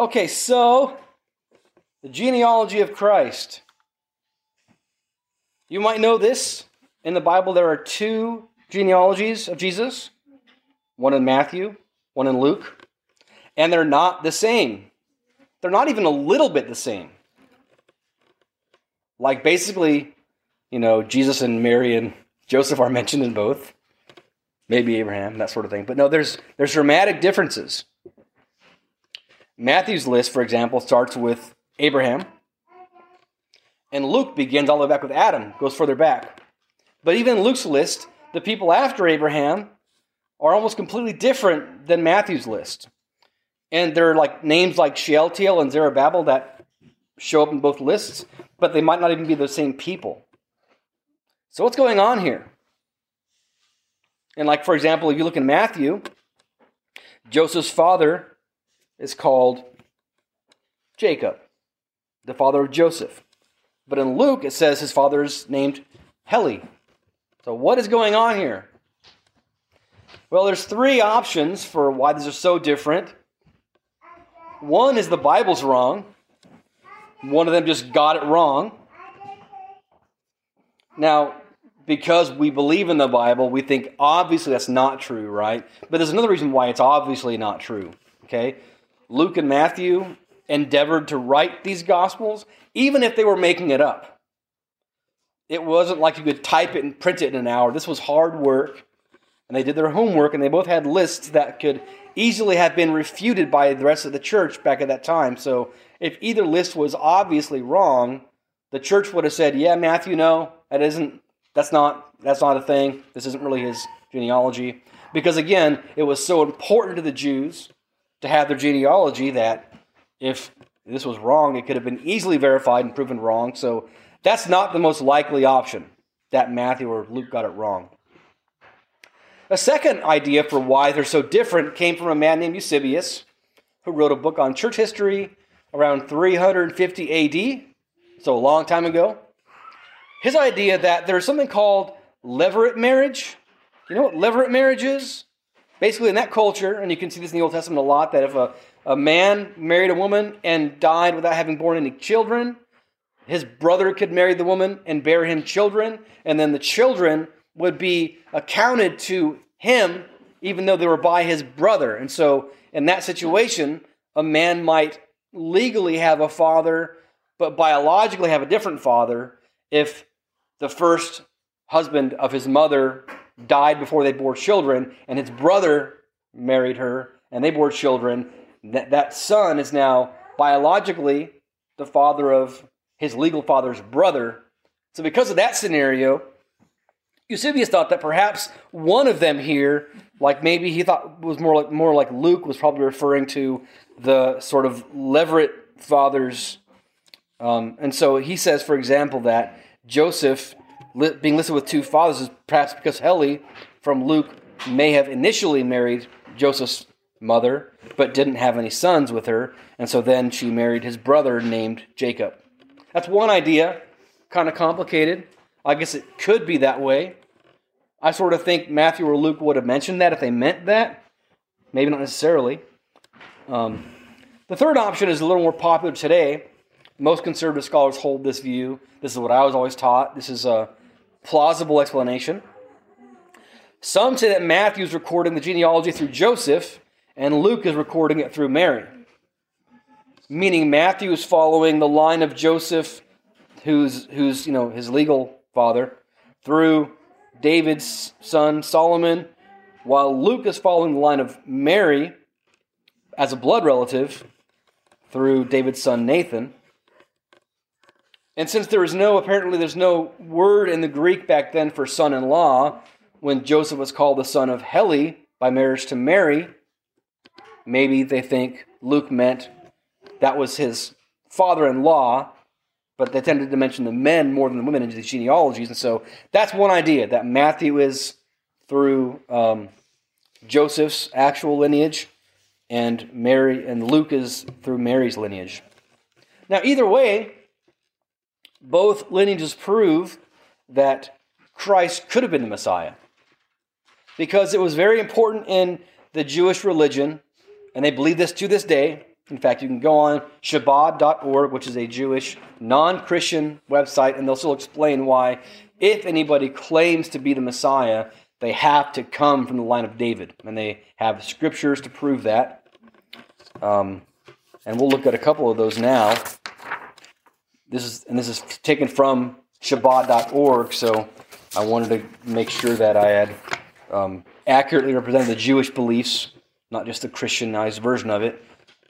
Okay, so the genealogy of Christ. You might know this. In the Bible, there are two genealogies of Jesus one in Matthew, one in Luke, and they're not the same. They're not even a little bit the same. Like basically, you know, Jesus and Mary and Joseph are mentioned in both. Maybe Abraham, that sort of thing. But no, there's there's dramatic differences. Matthew's list, for example, starts with Abraham. And Luke begins all the way back with Adam, goes further back. But even Luke's list, the people after Abraham are almost completely different than Matthew's list. And there are like names like Shealtiel and Zerubbabel that show up in both lists, but they might not even be the same people. So what's going on here? And like for example, if you look in Matthew, Joseph's father is called Jacob, the father of Joseph. But in Luke, it says his father is named Heli. So what is going on here? Well, there's three options for why these are so different. One is the Bible's wrong. One of them just got it wrong. Now, because we believe in the Bible, we think obviously that's not true, right? But there's another reason why it's obviously not true. Okay? Luke and Matthew endeavored to write these gospels, even if they were making it up. It wasn't like you could type it and print it in an hour. This was hard work and they did their homework, and they both had lists that could easily have been refuted by the rest of the church back at that time. So if either list was obviously wrong, the church would have said, "Yeah, Matthew, no, that isn't. That's not. That's not a thing. This isn't really his genealogy." Because again, it was so important to the Jews to have their genealogy that if this was wrong, it could have been easily verified and proven wrong. So that's not the most likely option that Matthew or Luke got it wrong. A second idea for why they're so different came from a man named Eusebius, who wrote a book on church history around 350 AD, so a long time ago. His idea that there's something called levirate marriage. You know what levirate marriage is? Basically, in that culture, and you can see this in the Old Testament a lot, that if a, a man married a woman and died without having born any children, his brother could marry the woman and bear him children, and then the children would be accounted to him, even though they were by his brother. And so, in that situation, a man might legally have a father, but biologically have a different father if the first husband of his mother died before they bore children, and his brother married her, and they bore children. That, that son is now biologically the father of his legal father's brother. So, because of that scenario, Eusebius thought that perhaps one of them here, like maybe he thought was more like more like Luke was probably referring to the sort of levirate fathers, um, and so he says, for example, that Joseph being listed with two fathers is perhaps because Heli from Luke may have initially married Joseph's mother, but didn't have any sons with her, and so then she married his brother named Jacob. That's one idea, kind of complicated. I guess it could be that way. I sort of think Matthew or Luke would have mentioned that if they meant that. Maybe not necessarily. Um, the third option is a little more popular today. Most conservative scholars hold this view. This is what I was always taught. This is a plausible explanation. Some say that Matthew is recording the genealogy through Joseph, and Luke is recording it through Mary. Meaning Matthew is following the line of Joseph, who's who's you know his legal father, through David's son Solomon, while Luke is following the line of Mary as a blood relative through David's son Nathan. And since there is no, apparently, there's no word in the Greek back then for son in law, when Joseph was called the son of Heli by marriage to Mary, maybe they think Luke meant that was his father in law but they tended to mention the men more than the women in these genealogies. And so that's one idea that Matthew is through um, Joseph's actual lineage, and Mary and Luke is through Mary's lineage. Now, either way, both lineages prove that Christ could have been the Messiah. Because it was very important in the Jewish religion, and they believe this to this day, In fact, you can go on Chabad.org, which is a Jewish non Christian website, and they'll still explain why, if anybody claims to be the Messiah, they have to come from the line of David. And they have scriptures to prove that. Um, and we'll look at a couple of those now. This is and this is taken from Chabad.org. so I wanted to make sure that I had um, accurately represented the Jewish beliefs, not just the Christianized version of it.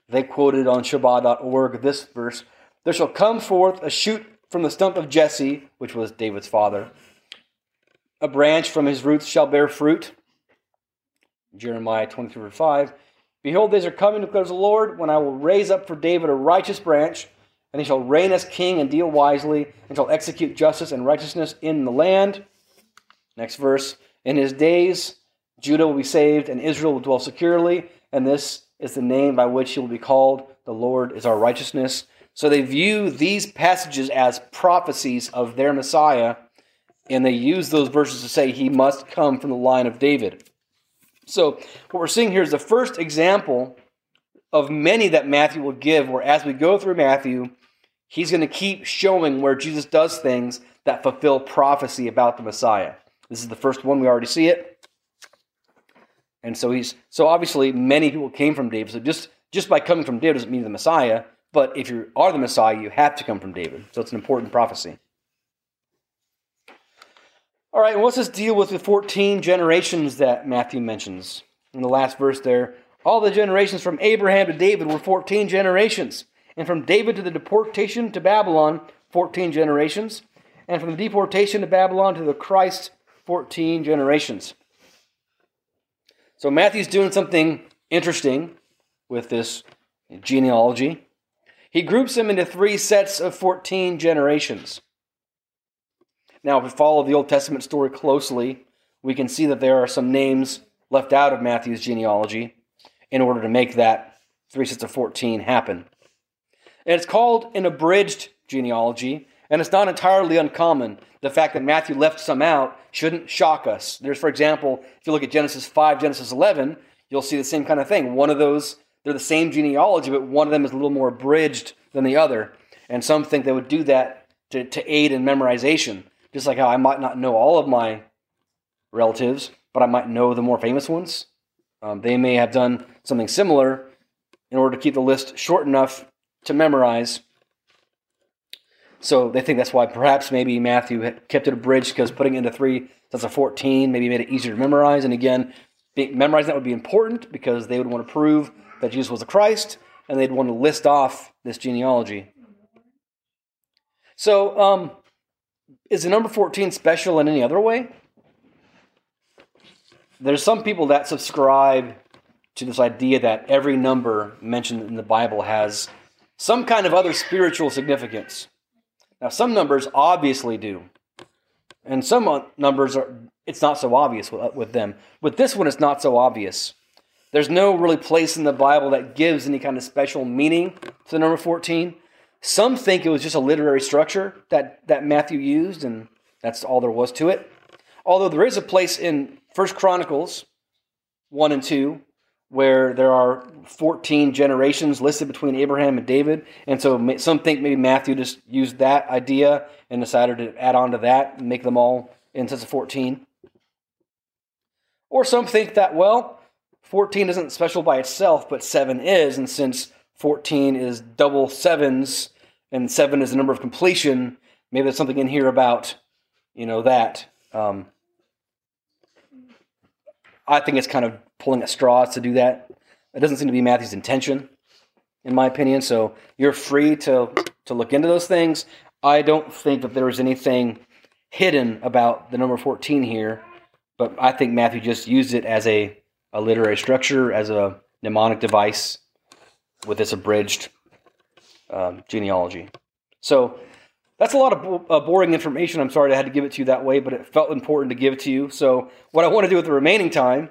They quoted on Chabad.org this verse There shall come forth a shoot from the stump of Jesse, which was David's father. A branch from his roots shall bear fruit. Jeremiah 23, 5. Behold, these are coming, declares the Lord, when I will raise up for David a righteous branch, and he shall reign as king and deal wisely, and shall execute justice and righteousness in the land. Next verse. In his days, Judah will be saved, and Israel will dwell securely, and this is the name by which he will be called. The Lord is our righteousness. So they view these passages as prophecies of their Messiah, and they use those verses to say he must come from the line of David. So what we're seeing here is the first example of many that Matthew will give, where as we go through Matthew, he's going to keep showing where Jesus does things that fulfill prophecy about the Messiah. This is the first one, we already see it. And so he's so obviously many people came from David. So just just by coming from David doesn't mean the Messiah, but if you are the Messiah, you have to come from David. So it's an important prophecy. All right, and what's this deal with the 14 generations that Matthew mentions? In the last verse there, all the generations from Abraham to David were 14 generations. And from David to the deportation to Babylon, 14 generations. And from the deportation to Babylon to the Christ, 14 generations. So Matthew's doing something interesting with this genealogy. He groups them into three sets of 14 generations. Now, if we follow the Old Testament story closely, we can see that there are some names left out of Matthew's genealogy in order to make that three sets of 14 happen. And it's called an abridged genealogy, and it's not entirely uncommon. The fact that Matthew left some out shouldn't shock us. There's, for example, if you look at Genesis 5, Genesis 11, you'll see the same kind of thing. One of those, they're the same genealogy, but one of them is a little more abridged than the other. And some think they would do that to, to aid in memorization. Just like how I might not know all of my relatives, but I might know the more famous ones. Um, they may have done something similar in order to keep the list short enough to memorize. So they think that's why perhaps maybe Matthew kept it abridged because putting it into three, that's a 14, maybe made it easier to memorize. And again, memorizing that would be important because they would want to prove that Jesus was the Christ and they'd want to list off this genealogy. So, um, is the number 14 special in any other way? There's some people that subscribe to this idea that every number mentioned in the Bible has some kind of other spiritual significance. Now, some numbers obviously do, and some numbers are. It's not so obvious with, uh, with them. With this one, it's not so obvious. There's no really place in the Bible that gives any kind of special meaning to the number 14. Some think it was just a literary structure that, that Matthew used, and that's all there was to it. Although there is a place in First Chronicles 1 and 2 where there are 14 generations listed between Abraham and David. And so some think maybe Matthew just used that idea and decided to add on to that and make them all in sets of 14. Or some think that, well, 14 isn't special by itself, but 7 is. And since 14 is double sevens, and seven is the number of completion. Maybe there's something in here about, you know, that. Um, I think it's kind of pulling at straws to do that. It doesn't seem to be Matthew's intention, in my opinion. So you're free to to look into those things. I don't think that there was anything hidden about the number 14 here, but I think Matthew just used it as a, a literary structure, as a mnemonic device with this abridged um, genealogy. So that's a lot of bo- uh, boring information. I'm sorry I had to give it to you that way, but it felt important to give it to you. So what I want to do with the remaining time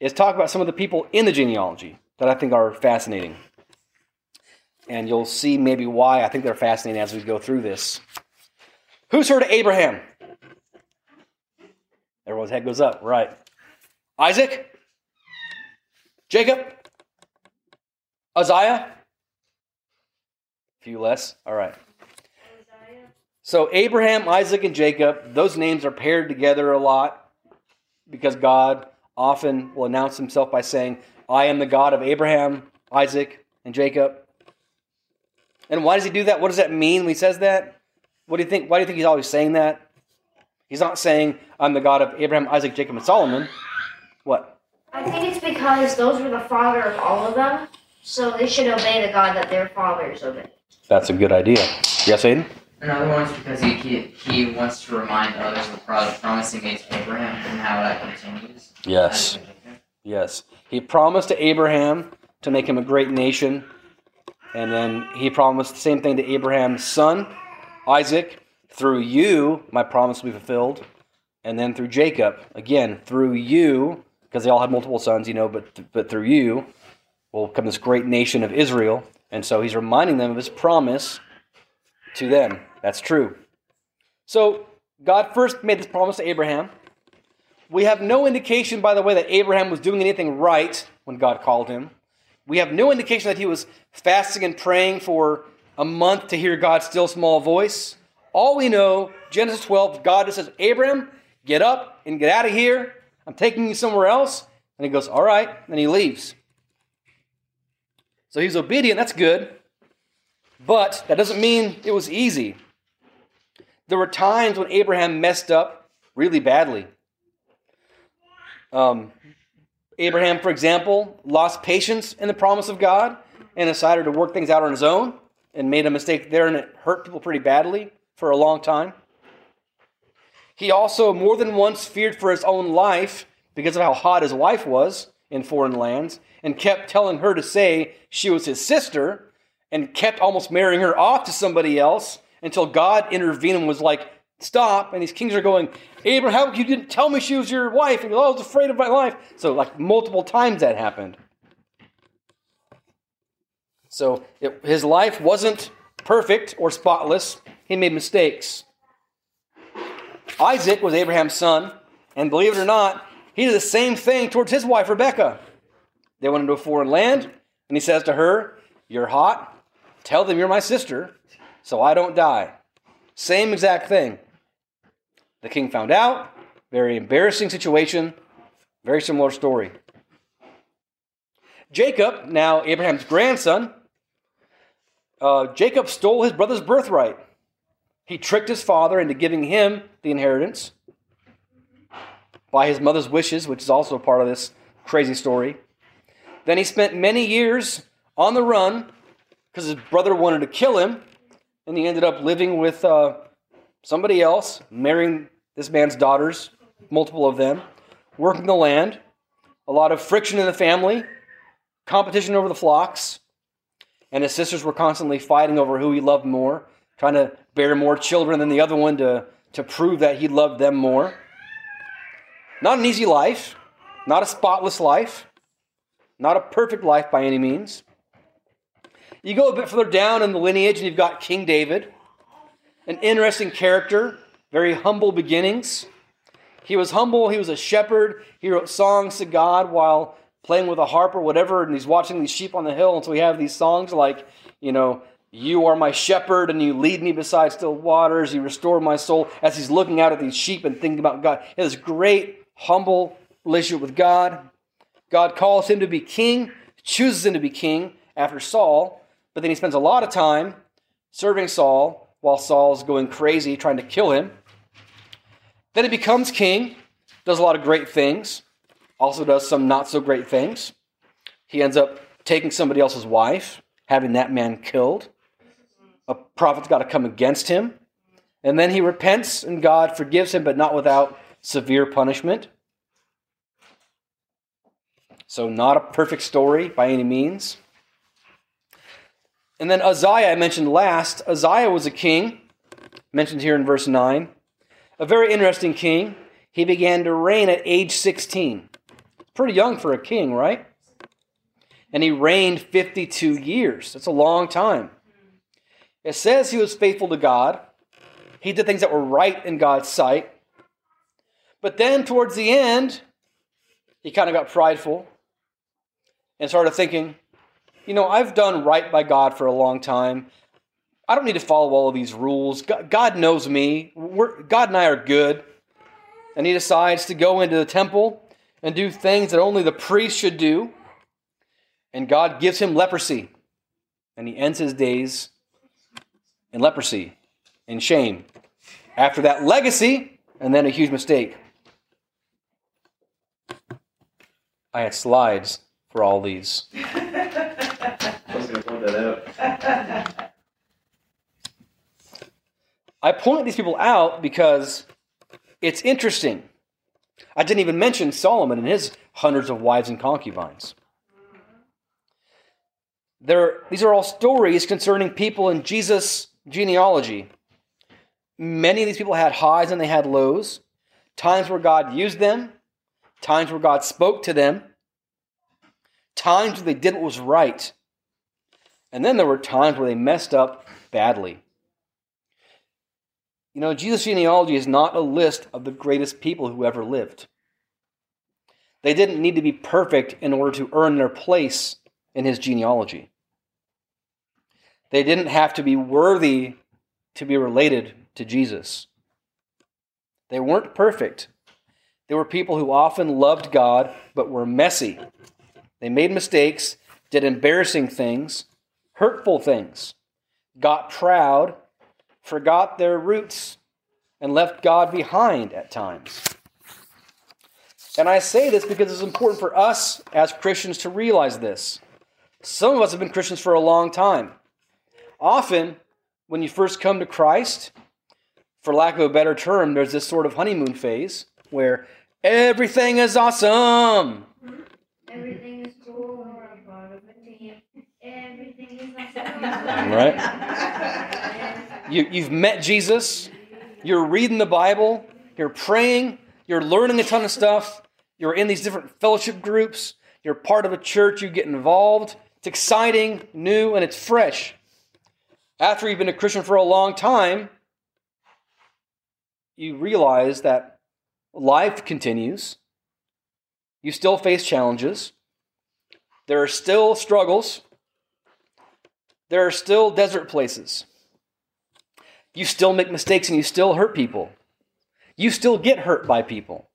is talk about some of the people in the genealogy that I think are fascinating. And you'll see maybe why I think they're fascinating as we go through this. Who's heard of Abraham? Everyone's head goes up, right? Isaac? Jacob? Uzziah, A few less? All right. So Abraham, Isaac, and Jacob, those names are paired together a lot because God often will announce himself by saying, I am the God of Abraham, Isaac, and Jacob. And why does he do that? What does that mean when he says that? What do you think? Why do you think he's always saying that? He's not saying, I'm the God of Abraham, Isaac, Jacob, and Solomon. What? I think it's because those were the father of all of them, so they should obey the God that their fathers obey. That's a good idea. Yes, Aiden? Another one is because he, he, he wants to remind others of the promise he made to Abraham and how that continues. Yes. Yes. He promised to Abraham to make him a great nation. And then he promised the same thing to Abraham's son, Isaac. Through you, my promise will be fulfilled. And then through Jacob, again, through you, because they all had multiple sons, you know, but, but through you will come this great nation of Israel. And so he's reminding them of his promise to them. That's true. So God first made this promise to Abraham. We have no indication, by the way, that Abraham was doing anything right when God called him. We have no indication that he was fasting and praying for a month to hear God's still small voice. All we know, Genesis 12, God just says, Abraham, get up and get out of here. I'm taking you somewhere else. And he goes, All right. And he leaves. So he's obedient. That's good. But that doesn't mean it was easy. There were times when Abraham messed up really badly. Um, Abraham, for example, lost patience in the promise of God and decided to work things out on his own and made a mistake there, and it hurt people pretty badly for a long time. He also more than once feared for his own life because of how hot his wife was in foreign lands and kept telling her to say she was his sister and kept almost marrying her off to somebody else until God intervened and was like, stop. And these kings are going, Abraham, you didn't tell me she was your wife. And goes, oh, I was afraid of my life. So, like, multiple times that happened. So, it, his life wasn't perfect or spotless. He made mistakes. Isaac was Abraham's son, and believe it or not, he did the same thing towards his wife, Rebecca. They went into a foreign land, and he says to her, You're hot. Tell them you're my sister, so I don't die. Same exact thing. The king found out. Very embarrassing situation. Very similar story. Jacob, now Abraham's grandson, uh, Jacob stole his brother's birthright. He tricked his father into giving him the inheritance by his mother's wishes, which is also part of this crazy story. Then he spent many years on the run because his brother wanted to kill him, and he ended up living with uh, somebody else, marrying this man's daughters, multiple of them, working the land, a lot of friction in the family, competition over the flocks, and his sisters were constantly fighting over who he loved more, trying to bear more children than the other one to, to prove that he loved them more. Not an easy life, not a spotless life, not a perfect life by any means. You go a bit further down in the lineage, and you've got King David, an interesting character, very humble beginnings. He was humble, he was a shepherd, he wrote songs to God while playing with a harp or whatever, and he's watching these sheep on the hill. And so we have these songs like, you know, you are my shepherd, and you lead me beside still waters. You restore my soul. As he's looking out at these sheep and thinking about God, he has this great, humble relationship with God. God calls him to be king, chooses him to be king after Saul, but then he spends a lot of time serving Saul while Saul's going crazy trying to kill him. Then he becomes king, does a lot of great things, also does some not so great things. He ends up taking somebody else's wife, having that man killed. A prophet's got to come against him. And then he repents and God forgives him, but not without severe punishment. So, not a perfect story by any means. And then Uzziah, I mentioned last. Uzziah was a king, mentioned here in verse 9. A very interesting king. He began to reign at age 16. Pretty young for a king, right? And he reigned 52 years. That's a long time. It says he was faithful to God. He did things that were right in God's sight. But then towards the end, he kind of got prideful and started thinking, you know, I've done right by God for a long time. I don't need to follow all of these rules. God knows me. We're, God and I are good. And he decides to go into the temple and do things that only the priest should do. And God gives him leprosy. And he ends his days in leprosy, in shame. After that, legacy, and then a huge mistake. I had slides for all these. I point these people out because it's interesting. I didn't even mention Solomon and his hundreds of wives and concubines. There, these are all stories concerning people in Jesus' genealogy. Many of these people had highs and they had lows, times where God used them, times where God spoke to them, times where they did what was right. And then there were times where they messed up badly. You know, Jesus' genealogy is not a list of the greatest people who ever lived. They didn't need to be perfect in order to earn their place in his genealogy. They didn't have to be worthy to be related to Jesus. They weren't perfect. They were people who often loved God but were messy. They made mistakes, did embarrassing things, hurtful things, got proud, forgot their roots, and left God behind at times. And I say this because it's important for us as Christians to realize this. Some of us have been Christians for a long time. Often, when you first come to Christ, for lack of a better term, there's this sort of honeymoon phase where everything is awesome. Everything Right? You, you've met Jesus, you're reading the Bible, you're praying, you're learning a ton of stuff, you're in these different fellowship groups, you're part of a church, you get involved. It's exciting, new, and it's fresh. After you've been a Christian for a long time, you realize that life continues. You still face challenges. There are still struggles. There are still desert places. You still make mistakes and you still hurt people. You still get hurt by people.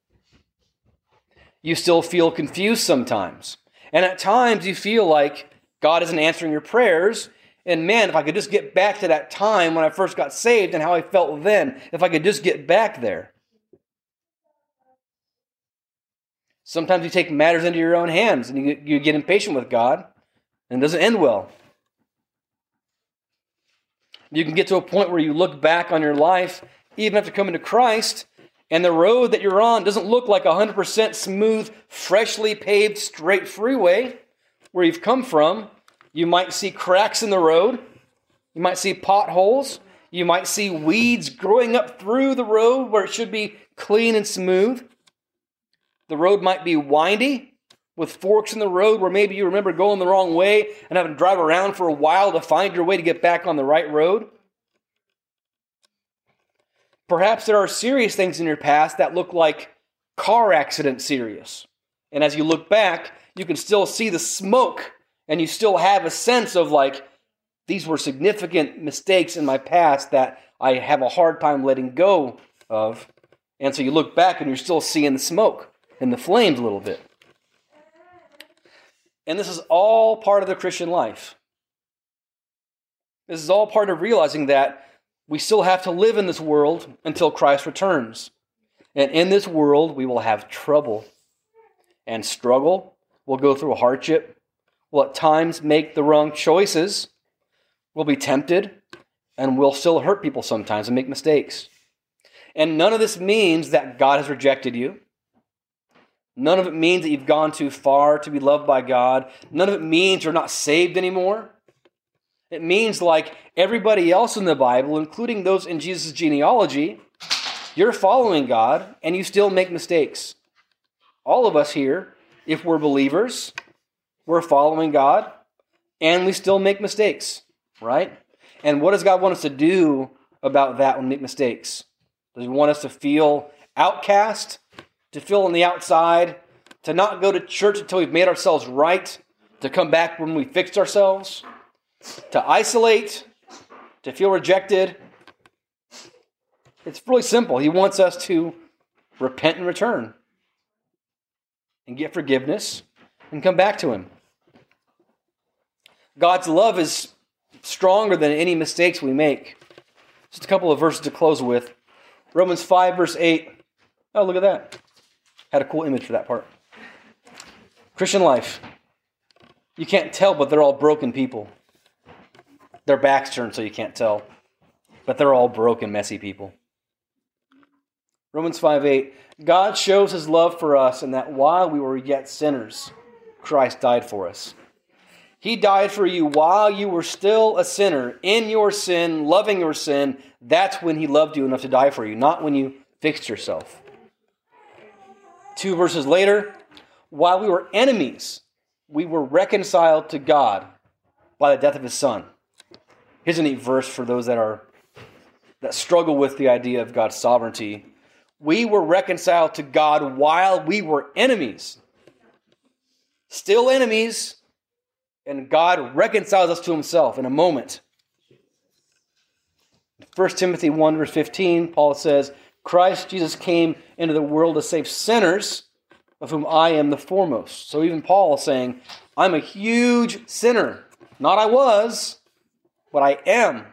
You still feel confused sometimes. And at times you feel like God isn't answering your prayers and man, if I could just get back to that time when I first got saved and how I felt then, if I could just get back there. Sometimes you take matters into your own hands and you, you get impatient with God and it doesn't end well. You can get to a point where you look back on your life, even after coming to Christ, and the road that you're on doesn't look like a 100% smooth, freshly paved, straight freeway where you've come from. You might see cracks in the road. You might see potholes. You might see weeds growing up through the road where it should be clean and smooth. The road might be windy with forks in the road where maybe you remember going the wrong way and having to drive around for a while to find your way to get back on the right road. Perhaps there are serious things in your past that look like car accident serious. And as you look back, you can still see the smoke and you still have a sense of like, these were significant mistakes in my past that I have a hard time letting go of. And so you look back and you're still seeing the smoke and the flames a little bit. And this is all part of the Christian life. This is all part of realizing that we still have to live in this world until Christ returns. And in this world, we will have trouble and struggle. We'll go through hardship We'll at times make the wrong choices, We'll be tempted, and we'll still hurt people sometimes and make mistakes. And none of this means that God has rejected you. None of it means that you've gone too far to be loved by God. None of it means you're not saved anymore. It means, like everybody else in the Bible, including those in Jesus' genealogy, you're following God and you still make mistakes. All of us here, if we're believers, we're following God and we still make mistakes, right? And what does God want us to do about that when we make mistakes? Does He want us to feel outcast, to feel on the outside, to not go to church until we've made ourselves right, to come back when we fixed ourselves, to isolate, to feel rejected. It's really simple. He wants us to repent and return and get forgiveness and come back to Him. God's love is stronger than any mistakes we make. Just a couple of verses to close with. Romans 5, verse 8. Oh, look at that. Had a cool image for that part. Christian life. You can't tell, but they're all broken people. Their backs turned so you can't tell. But they're all broken, messy people. Romans 5 8. God shows his love for us in that while we were yet sinners, Christ died for us. He died for you while you were still a sinner, in your sin, loving your sin. That's when he loved you enough to die for you, not when you fixed yourself. Two verses later, while we were enemies, we were reconciled to God by the death of his son. Here's a neat verse for those that are that struggle with the idea of God's sovereignty. We were reconciled to God while we were enemies. Still enemies, and God reconciles us to himself in a moment. 1 Timothy 1, verse 15, Paul says, Christ Jesus came into the world to save sinners, of whom I am the foremost. So even Paul is saying, I'm a huge sinner. Not I was, but I am.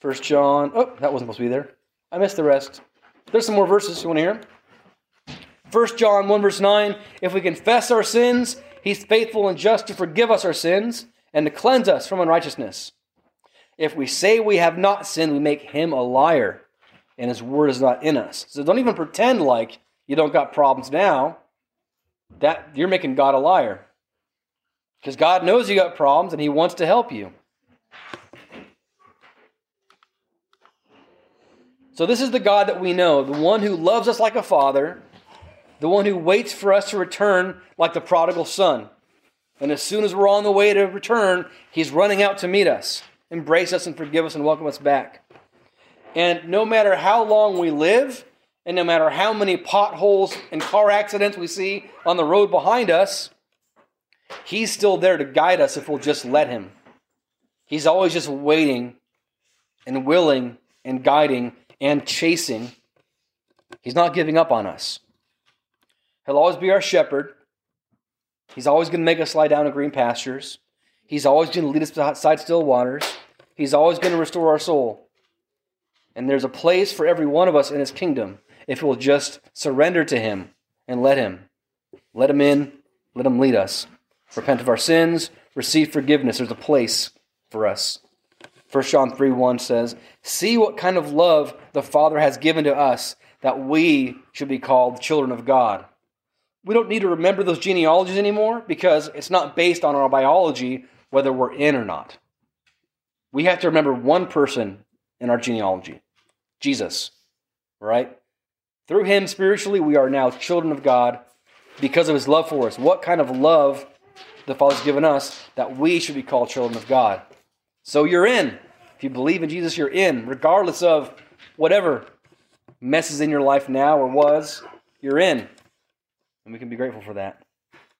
First John. Oh, that wasn't supposed to be there. I missed the rest. There's some more verses. You want to hear them? 1 John 1, verse 9. If we confess our sins, he's faithful and just to forgive us our sins and to cleanse us from unrighteousness. If we say we have not sinned, we make him a liar, and his word is not in us. So don't even pretend like you don't got problems now. That you're making God a liar. Because God knows you got problems and he wants to help you. So this is the God that we know, the one who loves us like a father, the one who waits for us to return like the prodigal son. And as soon as we're on the way to return, he's running out to meet us, embrace us and forgive us and welcome us back. And no matter how long we live, and no matter how many potholes and car accidents we see on the road behind us, he's still there to guide us if we'll just let him. He's always just waiting and willing and guiding and chasing. He's not giving up on us. He'll always be our shepherd. He's always going to make us lie down in green pastures. He's always going to lead us beside still waters. He's always going to restore our soul. And there's a place for every one of us in his kingdom if we'll just surrender to him and let him. Let him in, let him lead us. Repent of our sins, receive forgiveness. There's a place for us. 1 John 3 1 says, See what kind of love the Father has given to us that we should be called children of God. We don't need to remember those genealogies anymore because it's not based on our biology whether we're in or not. We have to remember one person in our genealogy Jesus, right? Through him, spiritually, we are now children of God because of his love for us. What kind of love the Father's given us that we should be called children of God? So you're in. If you believe in Jesus, you're in, regardless of whatever messes in your life now or was, you're in. And we can be grateful for that.